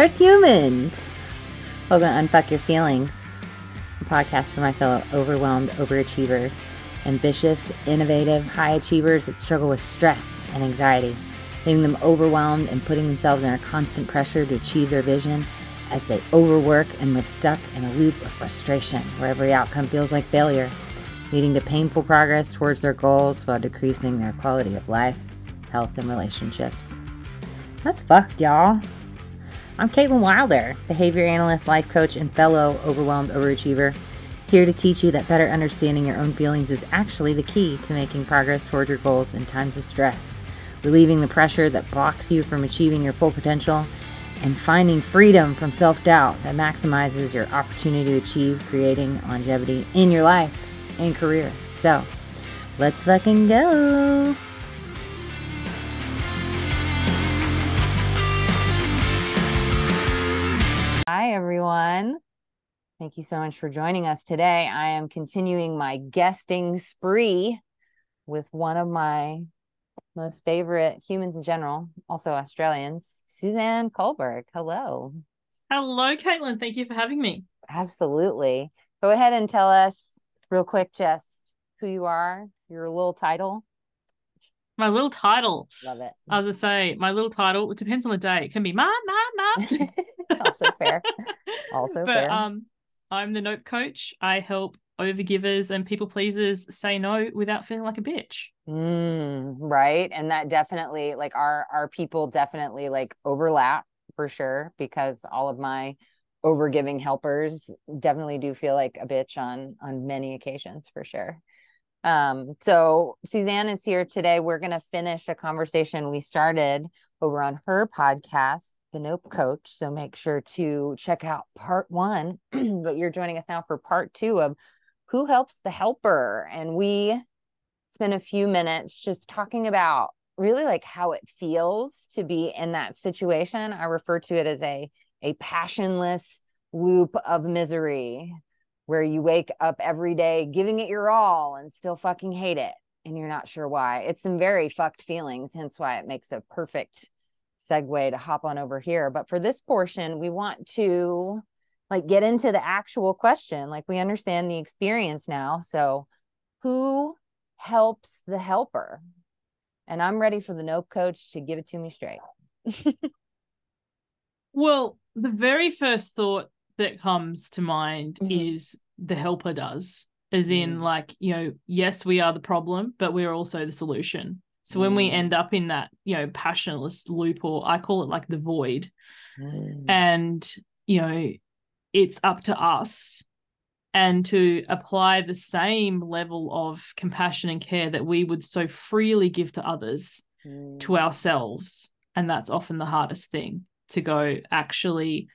Earth humans. Welcome to Unfuck Your Feelings, a podcast for my fellow overwhelmed overachievers, ambitious, innovative, high achievers that struggle with stress and anxiety, leaving them overwhelmed and putting themselves under constant pressure to achieve their vision as they overwork and live stuck in a loop of frustration where every outcome feels like failure, leading to painful progress towards their goals while decreasing their quality of life, health, and relationships. That's fucked, y'all. I'm Kaitlin Wilder, behavior analyst, life coach, and fellow overwhelmed overachiever, here to teach you that better understanding your own feelings is actually the key to making progress toward your goals in times of stress, relieving the pressure that blocks you from achieving your full potential, and finding freedom from self doubt that maximizes your opportunity to achieve creating longevity in your life and career. So, let's fucking go! Everyone. Thank you so much for joining us today. I am continuing my guesting spree with one of my most favorite humans in general, also Australians, Suzanne Culberg. Hello. Hello, Kaitlin. Thank you for having me. Absolutely. Go ahead and tell us real quick just who you are, your little title. My little title. Love it. As I say, my little title, it depends on the day. It can be mom, mom, mom. Also fair. Also fair. but, fair. Um, I'm the nope coach. I help overgivers and people pleasers say no without feeling like a bitch. Mm, right. And that definitely like our our people definitely like overlap for sure because all of my overgiving helpers definitely do feel like a bitch on on many occasions for sure. Um, so Suzanne is here today. We're going to finish a conversation we started over on her podcast, The Nope Coach. So make sure to check out part one, but you're joining us now for part two of who helps the helper. And we spent a few minutes just talking about really like how it feels to be in that situation. I refer to it as a, a passionless loop of misery where you wake up every day giving it your all and still fucking hate it and you're not sure why. It's some very fucked feelings, hence why it makes a perfect segue to hop on over here. But for this portion, we want to like get into the actual question. Like we understand the experience now. So who helps the helper? And I'm ready for the nope coach to give it to me straight. well, the very first thought that comes to mind Mhm. is the helper does, as in, like, you know, yes, we are the problem, but we're also the solution. So when we Mm. end up in that, you know, passionless loop, or I call it like the void, Mm. and, you know, it's up to us and to apply the same level of compassion and care that we would so freely give to others to Mm. ourselves. And that's often the hardest thing to go, actually,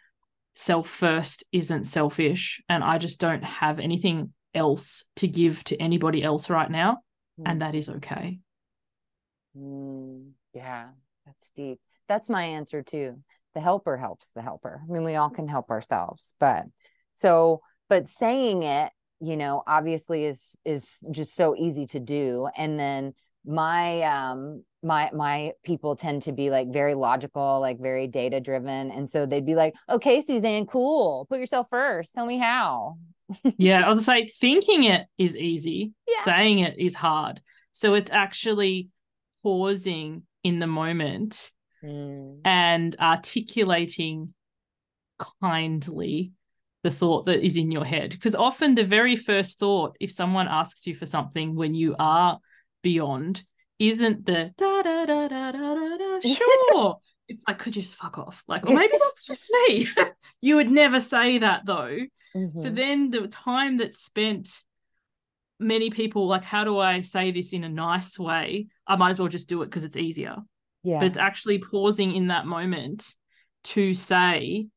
self first isn't selfish. And I just don't have anything else to give to anybody else right now. And that is okay. Mm, yeah, that's deep. That's my answer too. The helper helps the helper. I mean, we all can help ourselves, but so, but saying it, you know, obviously is is just so easy to do. And then my um my my people tend to be like very logical, like very data driven, and so they'd be like, "Okay, Suzanne, cool. Put yourself first. Tell me how." Yeah. I was gonna say, thinking it is easy, Yeah. saying it is hard. So it's actually pausing in the moment Mm, and articulating kindly the thought that is in your head. Because often the very first thought, if someone asks you for something when you are beyond, isn't the da da da da da da da sure. it's like, could you just fuck off? Like, or maybe that's just me. you would never say that though. So mhm. then the time that's spent, many people like, how do I say this in a nice way? I might as well just do it because it's easier yeah, but it's actually pausing in that moment to say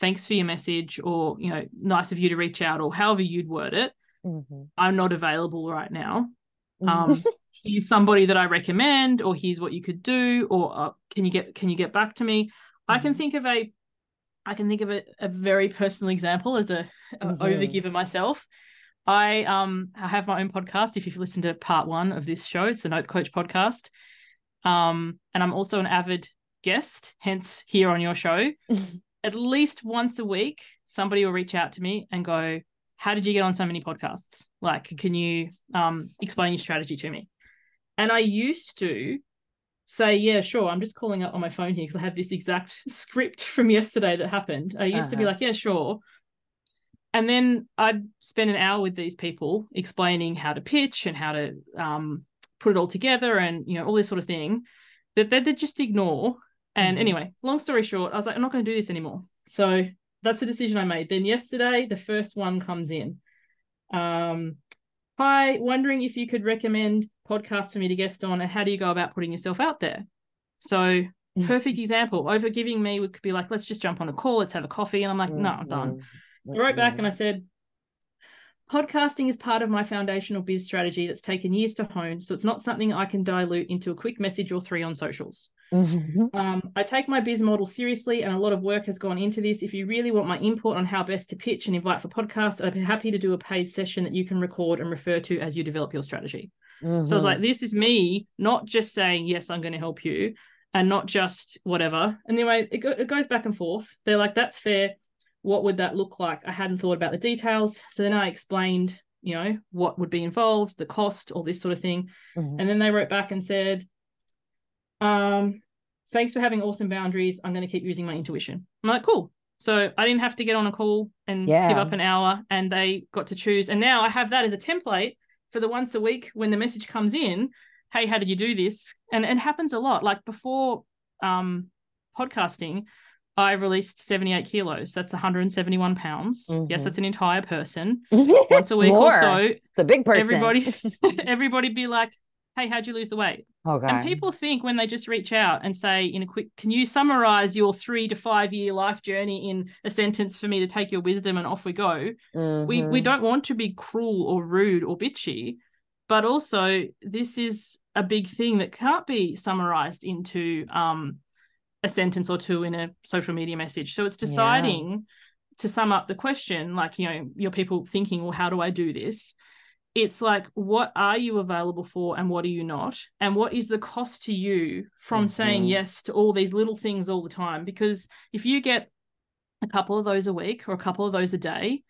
thanks for your message or you know nice of you to reach out or however you'd word it Mhm. i'm not available right now um here's somebody that i recommend or here's what you could do or uh, can you get can you get back to me i can Mhm. think of a i can think of a, a very personal example as a, a Mhm. overgiver myself i um I have my own podcast if you've listened to part one of this show it's the nope coach podcast um and i'm also an avid guest, hence here on your show, at least once a week, somebody will reach out to me and go, How did you get on so many podcasts? Like, can you um, explain your strategy to me? And I used to say, Yeah, sure. I'm just calling up on my phone here because I have this exact script from yesterday that happened. I used uh-huh. to be uh-huh. like, Yeah, sure. And then I'd spend an hour with these people explaining how to pitch and how to um, put it all together and you know all this sort of thing that they, they just ignore. And mm-hmm. anyway long story short i was like i'm not going to do this anymore. So that's the decision i made. Then yesterday the first one comes in. Um hi wondering if you could recommend podcasts for me to guest on and how do you go about putting yourself out there? So perfect example. Over giving me would be like let's just jump on a call let's have a coffee and i'm like no i'm done. Mm-hmm. I wrote back and i said Podcasting is part of my foundational biz strategy that's taken years to hone, so it's not something I can dilute into a quick message or three on socials. Mm-hmm. Um, I take my biz model seriously, and a lot of work has gone into this. If you really want my input on how best to pitch and invite for podcasts, I'd be happy to do a paid session that you can record and refer to as you develop your strategy. Mm-hmm. So I was like, this is me not just saying, yes, I'm going to help you, and not just whatever. Anyway, it, go- it goes back and forth. They're like, that's fair what would that look like? I hadn't thought about the details. So then I explained, you know, what would be involved, the cost, all this sort of thing. Mm-hmm. And then they wrote back and said, um, thanks for having awesome boundaries. I'm going to keep using my intuition. I'm like, cool. So I didn't have to get on a call and yeah. give up an hour and they got to choose. And now I have that as a template for the once a week when the message comes in, hey, how did you do this? And it happens a lot. Like before um podcasting, I released 78 kilos. That's 171 pounds. Mm-hmm. Yes, that's an entire person. Once a week More. or so. It's a big person. Everybody, everybody be like, hey, how'd you lose the weight? Okay. And people think when they just reach out and say, in a quick, can you summarize your three to five year life journey in a sentence for me to take your wisdom and off we go? Mm-hmm. We we don't want to be cruel or rude or bitchy, but also this is a big thing that can't be summarized into um a sentence or two in a social media message. So it's deciding yeah. to sum up the question, like, you know, your people thinking, well, how do I do this? It's like, what are you available for and what are you not? And what is the cost to you from mm-hmm. saying yes to all these little things all the time? Because if you get a couple of those a week or a couple of those a day,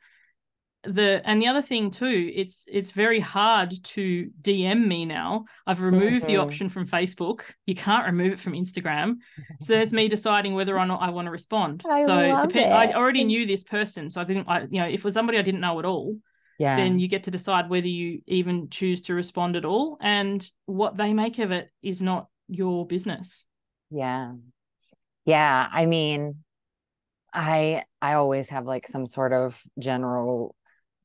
the and the other thing too it's it's very hard to dm me now. I've removed mm-hmm. the option from facebook. You can't remove it from instagram. So there's me deciding whether or not i want to respond. I so depend i already knew this person so i didn't i you know if it was somebody i didn't know at all yeah. then you get to decide whether you even choose to respond at all and what they make of it is not your business. Yeah. Yeah i mean I I always have like some sort of general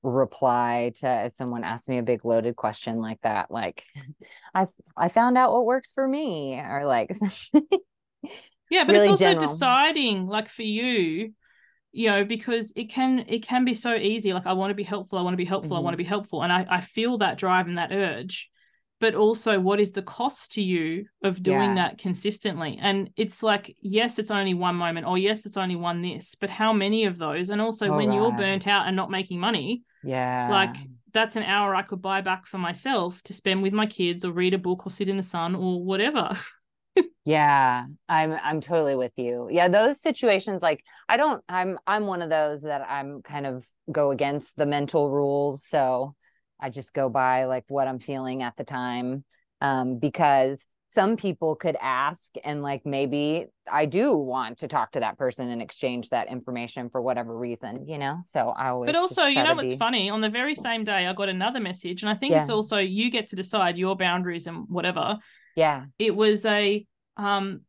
reply to if someone ask me a big loaded question like that like i i found out what works for me or like yeah but really it's also general. deciding like for you you know because it can it can be so easy like i want to be helpful i want to be helpful mm-hmm. i want to be helpful and i i feel that drive and that urge but also what is the cost to you of doing yeah. that consistently and it's like yes it's only one moment or yes it's only one this but how many of those and also when right. you're burnt out and not making money yeah. Like that's an hour I could buy back for myself to spend with my kids or read a book or sit in the sun or whatever. yeah, I'm I'm totally with you. Yeah, those situations like I don't I'm I'm one of those that I'm kind of go against the mental rules, so I just go by like what I'm feeling at the time um because some people could ask and like maybe I do want to talk to that person and exchange that information for whatever reason, you know? So I always But also, you know what's be... funny? On the very same day I got another message and I think yeah. it's also you get to decide your boundaries and whatever. Yeah. It was a um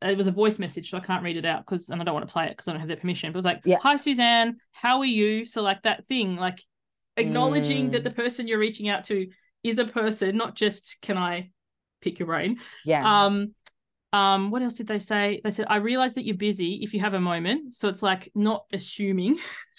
it was a voice message, so I can't read it out because and I don't want to play it because I don't have their permission. But it was like, yeah. Hi Suzanne, how are you? So like that thing, like acknowledging mm. that the person you're reaching out to is a person, not just can I pick your brain. Yeah. Um, um, what else did they say? They said, I realize that you're busy if you have a moment. So it's like not assuming.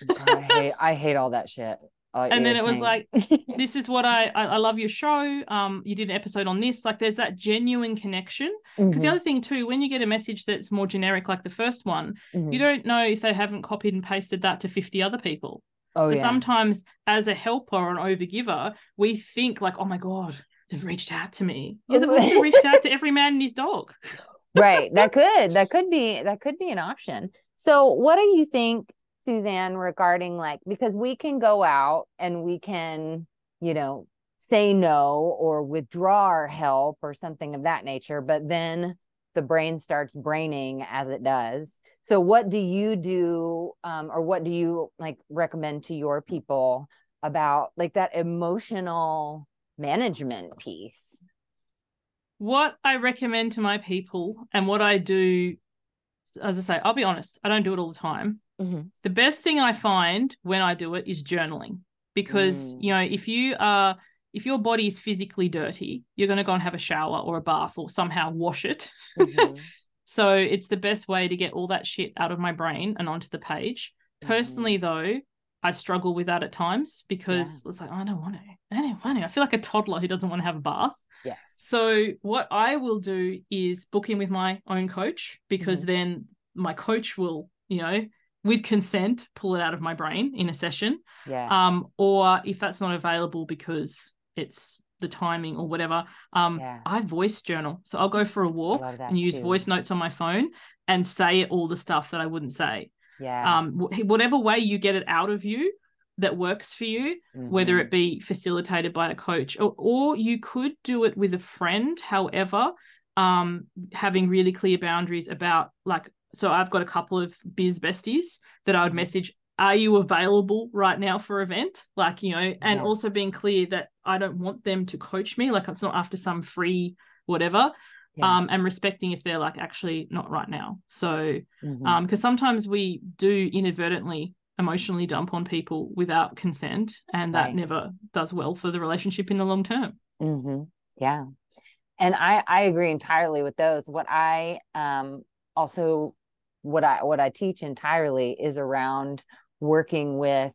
I hate I hate all that shit. Uh, and then it was like, this is what I, I, I love your show. Um, you did an episode on this. Like, there's that genuine connection. Because mm-hmm. the other thing too, when you get a message that's more generic, like the first one, mm-hmm. you don't know if they haven't copied and pasted that to 50 other people. Oh, so yeah. sometimes, as a helper or an overgiver, we think like, oh my god, they've reached out to me. Yeah, they've also reached out to every man and his dog. right. That could that could be that could be an option. So what do you think, Suzanne, regarding like because we can go out and we can, you know, say no or withdraw our help or something of that nature, but then the brain starts braining as it does. So what do you do um, or what do you like recommend to your people about like that emotional management piece? What I recommend to my people and what I do, as I say, I'll be honest, I don't do it all the time. Mm-hmm. The best thing I find when I do it is journaling because, mm. you know, if you are, if your body is physically dirty, you're going to go and have a shower or a bath or somehow wash it. Mm-hmm. so it's the best way to get all that shit out of my brain and onto the page. Mm-hmm. Personally, though, I struggle with that at times because yeah. it's like, oh, I don't want to. I don't want to. I feel like a toddler who doesn't want to have a bath. Yes. So what I will do is book in with my own coach because mm-hmm. then my coach will, you know, with consent, pull it out of my brain in a session. Yeah. Um, or if that's not available because it's the timing or whatever, um, yeah. I voice journal. So I'll go for a walk and use too. voice notes on my phone and say all the stuff that I wouldn't say. Yeah. Um, whatever way you get it out of you that works for you, mm-hmm. whether it be facilitated by a coach or, or you could do it with a friend. However, um, having really clear boundaries about like, so I've got a couple of biz besties that I would mm-hmm. message are you available right now for event like you know and yeah. also being clear that i don't want them to coach me like it's not after some free whatever yeah. um, and respecting if they're like actually not right now. So, mm-hmm. um, because sometimes we do inadvertently emotionally dump on people without consent, and that right. never does well for the relationship in the long term. Mm-hmm. Yeah, and I I agree entirely with those. What I um also what I what I teach entirely is around working with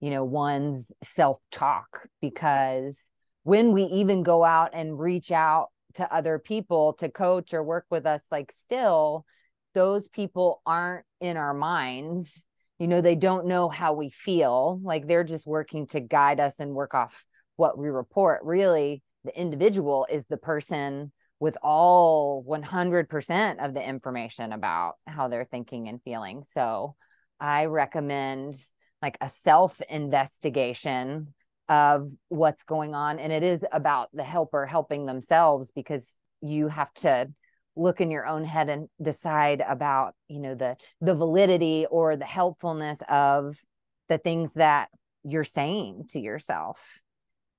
you know one's self talk because when we even go out and reach out to other people to coach or work with us like still those people aren't in our minds. You know they don't know how we feel. Like they're just working to guide us and work off what we report. Really the individual is the person with all 100% of the information about how they're thinking and feeling. So i recommend like a self investigation of what's going on and it is about the helper helping themselves because you have to look in your own head and decide about you know the the validity or the helpfulness of the things that you're saying to yourself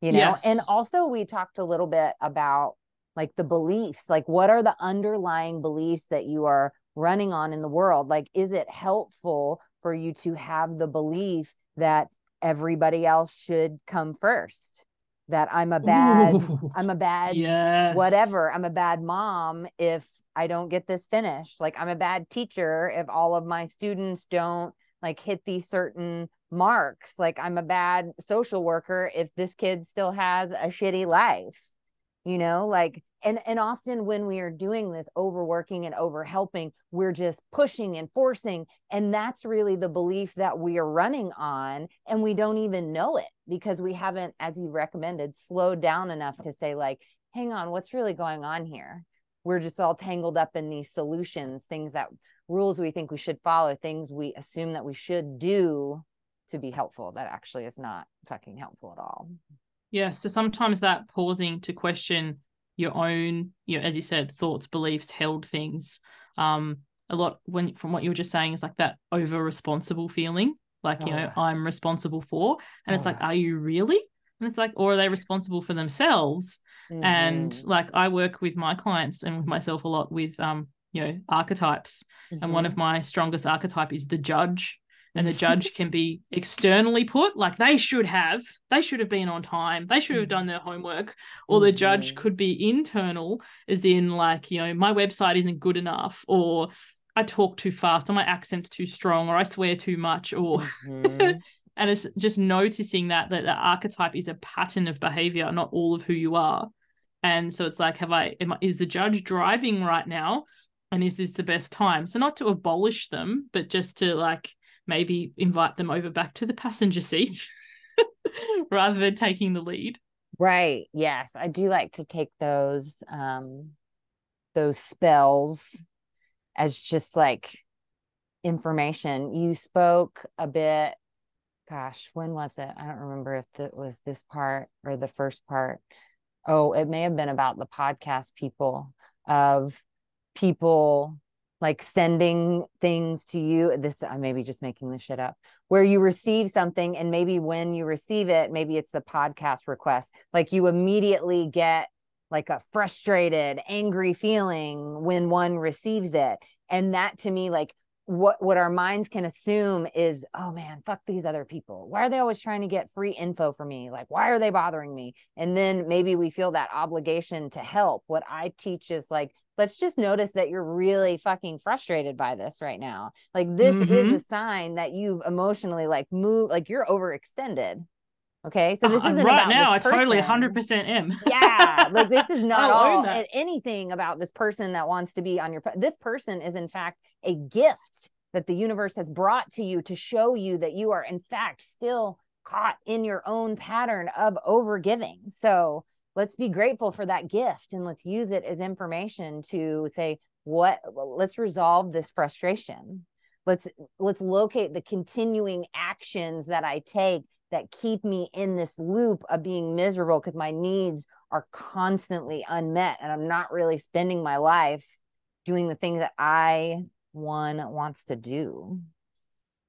you know yes. and also we talked a little bit about like the beliefs like what are the underlying beliefs that you are running on in the world like is it helpful for you to have the belief that everybody else should come first. That i'm a bad Ooh, i'm a bad yes. whatever i'm a bad mom if i don't get this finished. Like i'm a bad teacher if all of my students don't like hit these certain marks. Like i'm a bad social worker if this kid still has a shitty life you know? Like and and often when we are doing this overworking and over helping we're just pushing and forcing and that's really the belief that we are running on and we don't even know it because we haven't as you recommended slowed down enough to say like hang on what's really going on here we're just all tangled up in these solutions things that rules we think we should follow things we assume that we should do to be helpful that actually is not fucking helpful at all yeah. So sometimes that pausing to question your own, you know, as you said, thoughts, beliefs, held things. Um, a lot when from what you were just saying is like that over responsible feeling, like, you oh. know, I'm responsible for. And oh. it's like, are you really? And it's like, or are they responsible for themselves? Mm-hmm. And like I work with my clients and with myself a lot with um, you know, archetypes. Mm-hmm. And one of mm-hmm. my strongest archetype is the judge and the judge can be externally put. Like they should have they should have been on time. They should have done their homework or the judge mm-hmm. could be internal as in like you know my website isn't good enough or i talk too fast or my accent's too strong or i swear too much or mm-hmm. and it's just noticing that that the archetype is a pattern of behavior not all of who you are. And so it's like have i am, is the judge driving right now? And is this the best time? So not to abolish them but just to like maybe invite them over back to the passenger seat rather than taking the lead. Right. Yes. I do like to take those um those spells as just like information. You spoke a bit, gosh, when was it? I don't remember if it was this part or the first part. Oh, it may have been about the podcast people of people like sending things to you this i may be just making this shit up where you receive something and maybe when you receive it maybe it's the podcast request like you immediately get like a frustrated angry feeling when one receives it. And that to me like what what our minds can assume is oh man fuck these other people. Why are they always trying to get free info for me? Like why are they bothering me? And then maybe we feel that obligation to help. What i teach is like let's just notice that you're really fucking frustrated by this right now like this mm-hmm. is a sign that you've emotionally like moved like you're overextended Okay. So this uh, isn't right about now. I totally 100% am. yeah. Like this is not all anything about this person that wants to be on your. This person is, in fact, a gift that the universe has brought to you to show you that you are, in fact, still caught in your own pattern of overgiving. So let's be grateful for that gift and let's use it as information to say, what, let's resolve this frustration let's let's locate the continuing actions that i take that keep me in this loop of being miserable because my needs are constantly unmet and I'm not really spending my life doing the things that I one wants to do.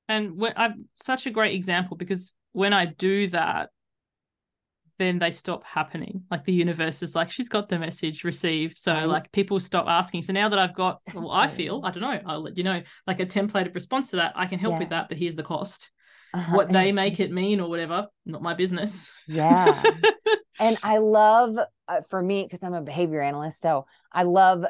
And when I've such a great example because when I do that, then they stop happening. Like the universe is like, she's got the message received. So right. like people stop asking. So now that I've got, exactly. well, I feel, I don't know, I'll let you know, like a templated response to that, I can help yeah. with that, but here's the cost uh-huh. what they make it mean or whatever not my business yeah and i love uh, for me because i'm a behavior analyst so i love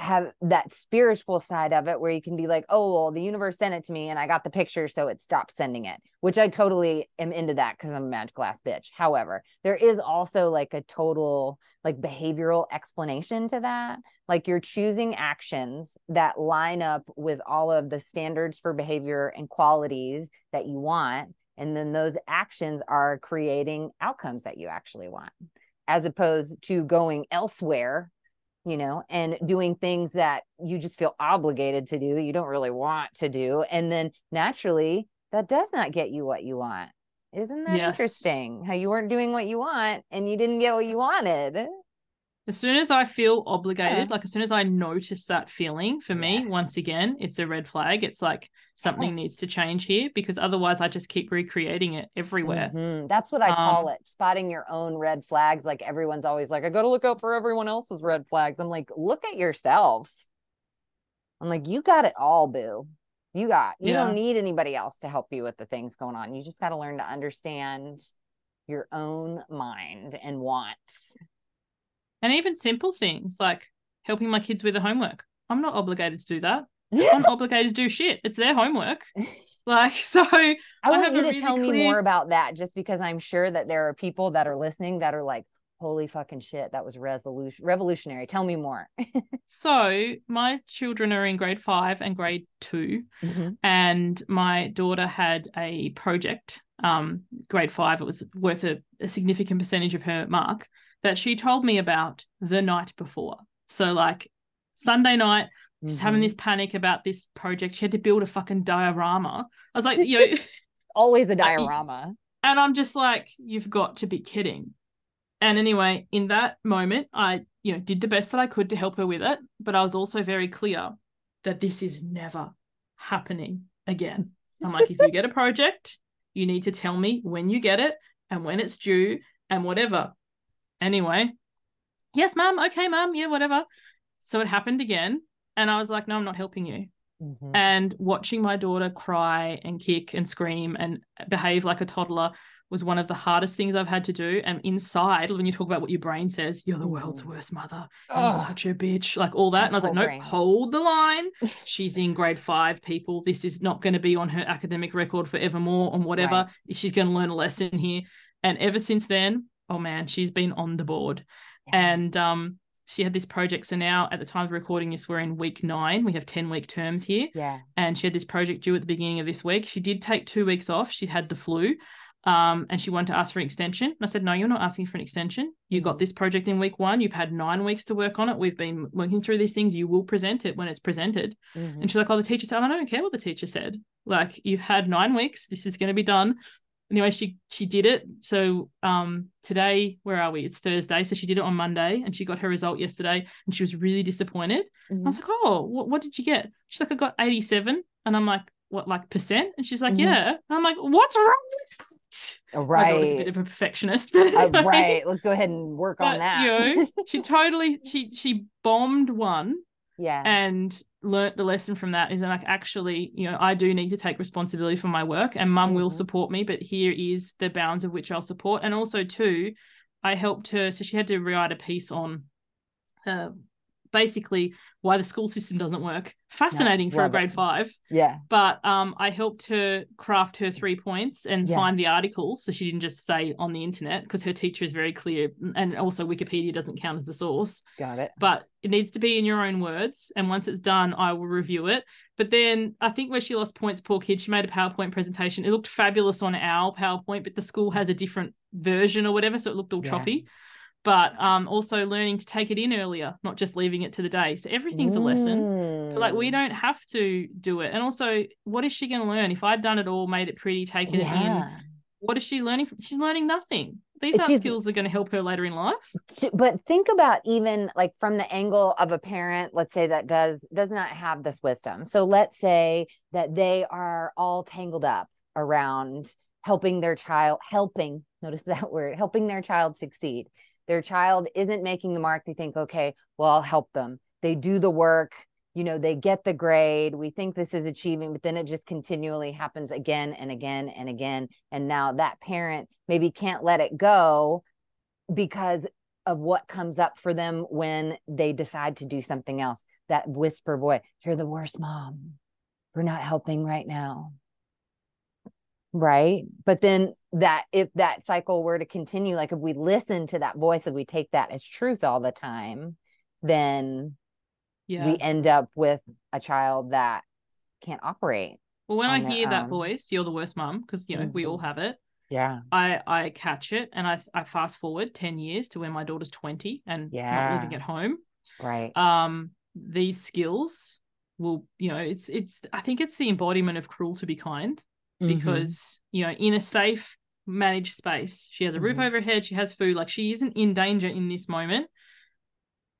have that spiritual side of it where you can be like, oh, well, the universe sent it to me and I got the picture, so it stopped sending it, which I totally am into that because I'm a magical ass bitch. However, there is also like a total like behavioral explanation to that. Like you're choosing actions that line up with all of the standards for behavior and qualities that you want. And then those actions are creating outcomes that you actually want, as opposed to going elsewhere you know, and doing things that you just feel obligated to do, you don't really want to do. And then naturally, that does not get you what you want. Isn't that yes. interesting? How you weren't doing what you want and you didn't get what you wanted. As soon as I feel obligated, yeah. like as soon as I notice that feeling for me, yes. once again, it's a red flag. It's like something yes. needs to change here because otherwise I just keep recreating it everywhere. Mm-hmm. That's what I um, call it spotting your own red flags. Like everyone's always like, I got to look out for everyone else's red flags. I'm like, look at yourself. I'm like, you got it all, boo. You got, you yeah. don't need anybody else to help you with the things going on. You just got to learn to understand your own mind and wants and even simple things like helping my kids with the homework. I'm not obligated to do that. I'm obligated to do shit. It's their homework. Like so I, I want you to really tell clear... me more about that just because I'm sure that there are people that are listening that are like, holy fucking shit, that was resolution revolutionary. Tell me more. so my children are in grade five and grade 2 mm-hmm. and my daughter had a project. Um, grade five, it was worth a, a significant percentage of her mark that she told me about the night before. So, like Sunday night, just mm-hmm. having this panic about this project. She had to build a fucking diorama. I was like, you know, always a diorama. And I'm just like, you've got to be kidding. And anyway, in that moment, I, you know, did the best that I could to help her with it. But I was also very clear that this is never happening again. I'm like, if you get a project, you need to tell me when you get it and when it's due and whatever. Anyway, yes, ma'am. Okay, ma'am. Yeah, whatever. So it happened again. And I was like, no, I'm not helping you. Mm-hmm. And watching my daughter cry and kick and scream and behave like a toddler was one of the hardest things I've had to do. And inside, when you talk about what your brain says, you're the world's mm-hmm. worst mother. You're such a bitch, like all that. That's and I was like, nope, brain. hold the line. She's in grade five, people. This is not going to be on her academic record forevermore and whatever. Right. She's going to learn a lesson here. And ever since then, oh man, she's been on the board. And um, she had this project. So now at the time of recording this, we're in week nine. We have 10 week terms here. Yeah. And she had this project due at the beginning of this week. She did take two weeks off. She had the flu. um, and she wanted to ask for an extension. And I said, No, you're not asking for an extension. You got Mhm. this project in week one. You've had nine weeks to work on it. We've been working through these things. You will present it when it's presented. Mhm. And she's like, Oh, the teacher said, I don't care what the teacher said. Like, you've had nine weeks. This is going to be done. Anyway, she she did it. So um today, where are we? It's Thursday. So she did it on Monday and she got her result yesterday and she was really disappointed. I Mhm. was like, Oh, what, what did you get? She's like, I got 87. And I'm like, what, like percent? And she's like, Mhm. Yeah. And I'm like, what's wrong with that? My daughter's a bit right of a perfectionist, but Uh, right let's go ahead and work But, on that you know, she totally she she bombed one yeah and learnt the lesson from that is that like actually you know i do need to take responsibility for my work and mum will Mhm. support me but here is the bounds of which i'll support and also too i helped her so she had to write a piece on uh, basically why the school system doesn't work fascinating for a love it. grade five yeah but um, I helped her craft her three points and Yeah. find the articles, so she didn't just say on the internet because her teacher is very clear, and also Wikipedia doesn't count as a source. got it But it needs to be in your own words, and once it's done, I will review it. But then I think where she lost points, poor kid, she made a PowerPoint presentation. It looked fabulous on our PowerPoint, but the school has a different version or whatever, so it looked all Yeah. choppy. But um, also learning to take it in earlier, not just leaving it to the day. So everything's a lesson. But like we Mm. don't have to do it. And also, what is she going to learn? If I'd done it all, made it pretty, taken it in, what is she learning? She's learning nothing. These aren't She's- skills that are going to help her later in life. But think about even like from the angle of a parent let's say that does does not have this wisdom so let's say that they are all tangled up around helping their child helping notice that word helping their child succeed their child isn't making the mark they think okay well i'll help them. They do the work you know they get the grade we think this is achieving but then it just continually happens again and again and again and now that parent maybe can't let it go because of what comes up for them when they decide to do something else. That whisper boy you're the worst mom for not helping right now right but then that if that cycle were to continue like if we listen to that voice and we take that as truth all the time then Yeah. we end up with a child that can't operate well, when I hear that own. voice, you're the worst mom because you know we all Mhm. have it. yeah I I catch it and I I fast forward ten years to when my daughter's twenty and not living at home. right Um, these skills will you know it's it's I think it's the embodiment of cruel to be kind. Mhm. because you know in a safe managed space she has a roof Mhm. over her head she has food like she isn't in danger in this moment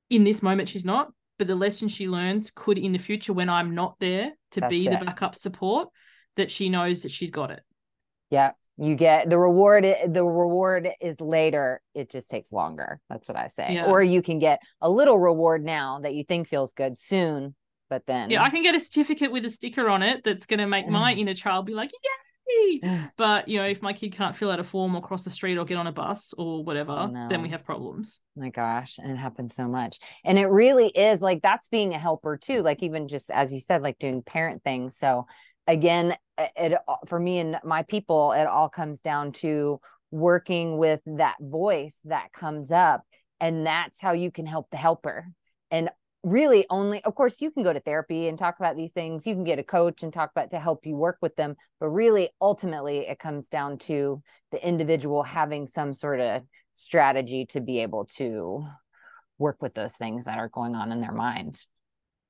in this moment she's not but the lesson she learns could in the future when i'm not there to be That's the backup support that she knows that she's got it Yeah, you get the reward. The reward is later. It just takes longer. That's what I say. Yeah. Or you can get a little reward now that you think feels good soon, but then yeah i can get a certificate with a sticker on it that's going to make my mm. inner child be like yay but you know if my kid can't fill out a form or cross the street or get on a bus or whatever oh, then we have problems my gosh, and it happens so much. And it really is like that's being a helper too. Like even just as you said, like doing parent things. So again, it, it for me and my people, it all comes down to working with that voice that comes up, and that's how you can help the helper. And really only of course you can go to therapy and talk about these things you can get a coach and talk about to help you work with them but really ultimately it comes down to the individual having some sort of strategy to be able to work with those things that are going on in their mind.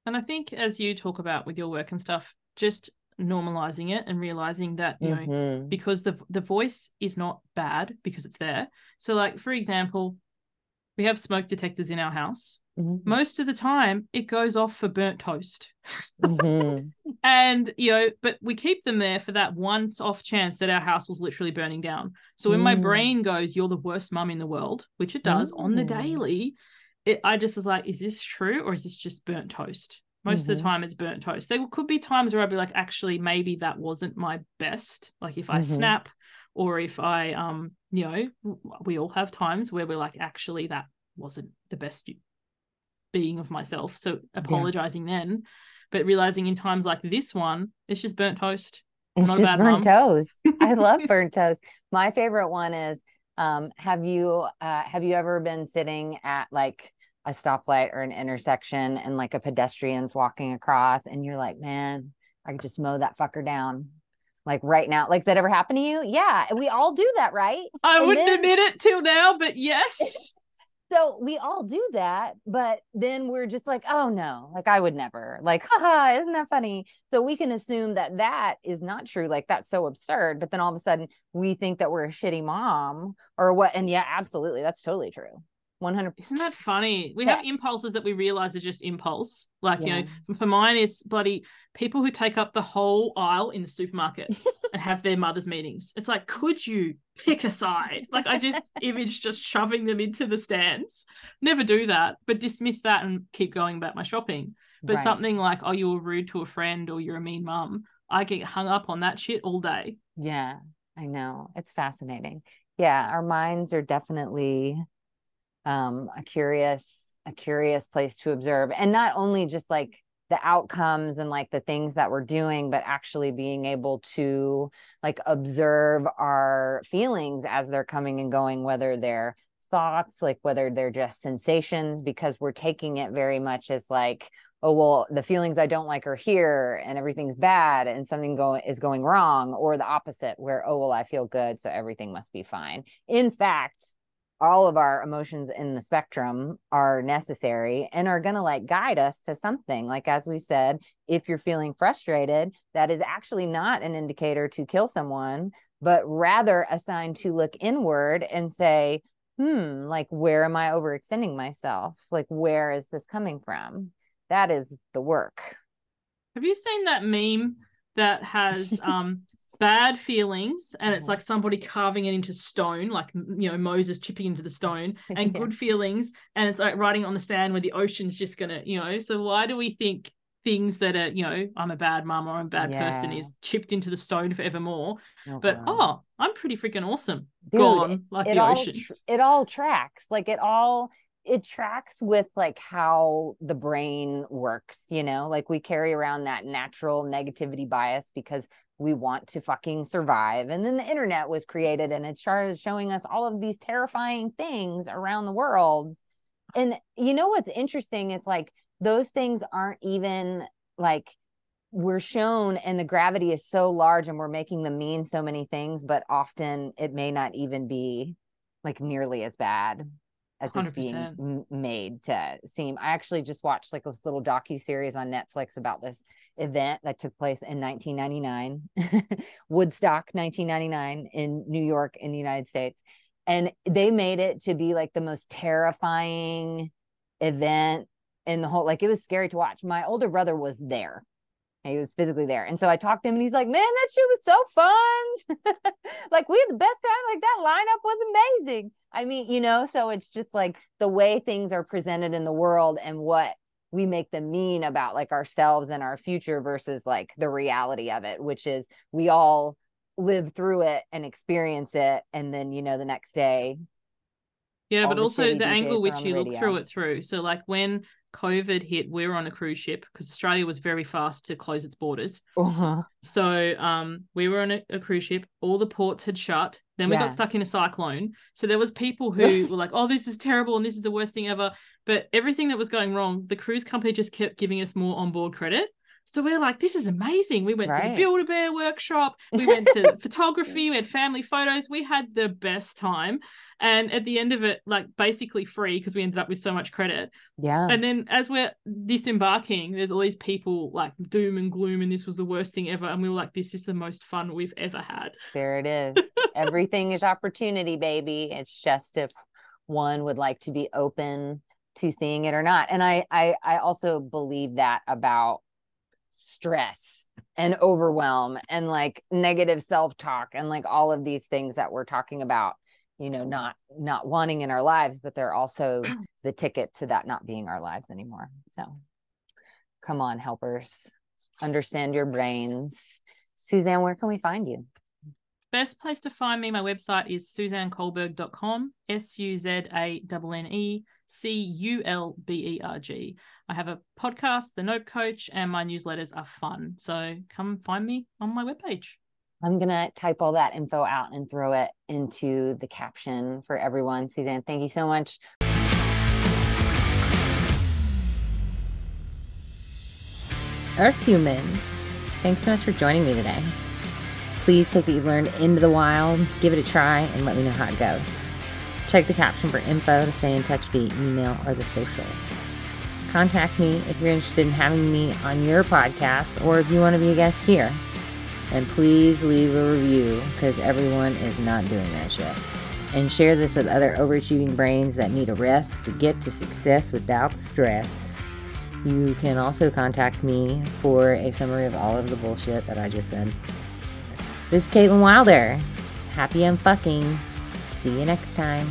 And I think as you talk about with your work and stuff, just normalizing it and realizing that, you know, Mhm. because the the voice is not bad because it's there. So like for example, we have smoke detectors in our house. Mhm. Most of the time it goes off for burnt toast. Mhm. And you know, but we keep them there for that once off chance that our house was literally burning down. So when my Mm. brain goes, "You're the worst mum in the world," which it does on the Mm. daily, it, I just was like, "Is this true or is this just burnt toast?" Most of Mhm. the time, it's burnt toast. There could be times where I'd be like, "Actually, maybe that wasn't my best." Like if I Mhm. snap, or if I, um, you know, we all have times where we're like, "Actually, that wasn't the best being of myself." So apologizing then but realizing in times like this one, it's just burnt toast. It's not just bad burnt mom. toast. I love burnt toast. My favorite one is um have you uh have you ever been sitting at like a stoplight or an intersection and like a pedestrian's walking across and you're like, man, I could just mow that fucker down. Like right now. Like, that ever happen to you? Yeah. We all do that, right? I And wouldn't then- admit it till now, but yes. So we all do that, but then we're just like, oh no, like I would never, like, haha, isn't that funny? So we can assume that that is not true. Like that's so absurd. But then all of a sudden we think that we're a shitty mom or what? And yeah, absolutely. That's totally true. 100 Isn't that funny? We Check. have impulses that we realize are just impulse. Like, Yeah. you know, for mine is bloody people who take up the whole aisle in the supermarket and have their mothers' meetings. It's like, could you pick a side? Like, I just image just shoving them into the stands. Never do that, but dismiss that and keep going about my shopping. But Right. something like, oh, you were rude to a friend or you're a mean mum, I get hung up on that shit all day. Yeah, I know. It's fascinating. Yeah, our minds are definitely um a curious a curious place to observe. And not only just like the outcomes and like the things that we're doing but actually being able to like observe our feelings as they're coming and going whether they're thoughts like whether they're just sensations because we're taking it very much as like oh well the feelings i don't like are here and everything's bad and something going is going wrong or the opposite where oh well i feel good so everything must be fine. In fact all of our emotions in the spectrum are necessary and are going to like guide us to something. Like as we said if you're feeling frustrated that is actually not an indicator to kill someone but rather a sign to look inward and say hmm like where am i overextending myself? Like where is this coming from? That is the work. Have you seen that meme that has um bad feelings and it's Mhm. like somebody carving it into stone, like you know Moses chipping into the stone, and Yeah. good feelings, and it's like writing on the sand where the ocean's just gonna, you know. So why do we think things that are, you know, I'm a bad mom or I'm a bad person is chipped into the stone forevermore? Oh, But God. oh, I'm pretty freaking awesome. Dude, Gone like it the all ocean. tr- it all tracks like it all it tracks with like how the brain works you know like we carry around that natural negativity bias because we want to fucking survive. And then the internet was created and it started showing us all of these terrifying things around the world. And you know what's interesting? It's like those things aren't even like we're shown and the gravity is so large and we're making them mean so many things but often it may not even be like nearly as bad as it's being 100%. made to seem. I actually just watched like this little docu series on netflix about this event that took place in 1999 woodstock 1999 in new york in the united states. And they made it to be like the most terrifying event in the whole like it was scary to watch. My older brother was there he was physically there. And so i talked to him and he's like man that shit was so fun. Like we had the best time. Like that lineup was amazing. I mean you know so it's just like the way things are presented in the world and what we make them mean about like ourselves and our future versus like the reality of it which is we all live through it and experience it. And then you know the next day Yeah, but the also the angle which you look through it through. So like when COVID hit, we were on a cruise ship because Australia was very fast to close its borders. uh-huh. So um we were on a, a cruise ship, all the ports had shut. Then we Yeah. got stuck in a cyclone. So there was people who were like, "Oh, this is terrible and this is the worst thing ever." But everything that was going wrong, the cruise company just kept giving us more onboard credit. So we are like, this is amazing. We went to the Build a Bear workshop. We went to photography. We had family photos. We had the best time. And at the end of it, like basically free because we ended up with so much credit. yeah And then as we're disembarking, there's all these people like doom and gloom, and this was the worst thing ever. And we were like, this is the most fun we've ever had. There it is. Everything is opportunity, baby. It's just if one would like to be open to seeing it or not. And I I I also believe that about stress and overwhelm and like negative self-talk and like all of these things that we're talking about, you know, not not wanting in our lives, but they're also the ticket to that not being our lives anymore. So come on, helpers. Understand your brains. Suzanne, where can we find you? Best place to find me, my website is suzanneculberg.com, S U Z A N N E C U L B E R G. I have a podcast, The Nope Coach, and my newsletters are fun. So come find me on my webpage. I'm going to type all that info out and throw it into the caption for everyone. Suzanne, thank you so much. Earth humans, thanks so much for joining me today. Please take what you've learned into the wild, give it a try, and let me know how it goes. Check the caption for info to stay in touch via email or the socials. Contact me if you're interested in having me on your podcast or if you want to be a guest here. And please leave a review because everyone is not doing that shit. And share this with other overachieving brains that need a rest to get to success without stress. You can also contact me for a summary of all of the bullshit that I just said. This is Kaitlin Wilder. Happy unfucking. See you next time.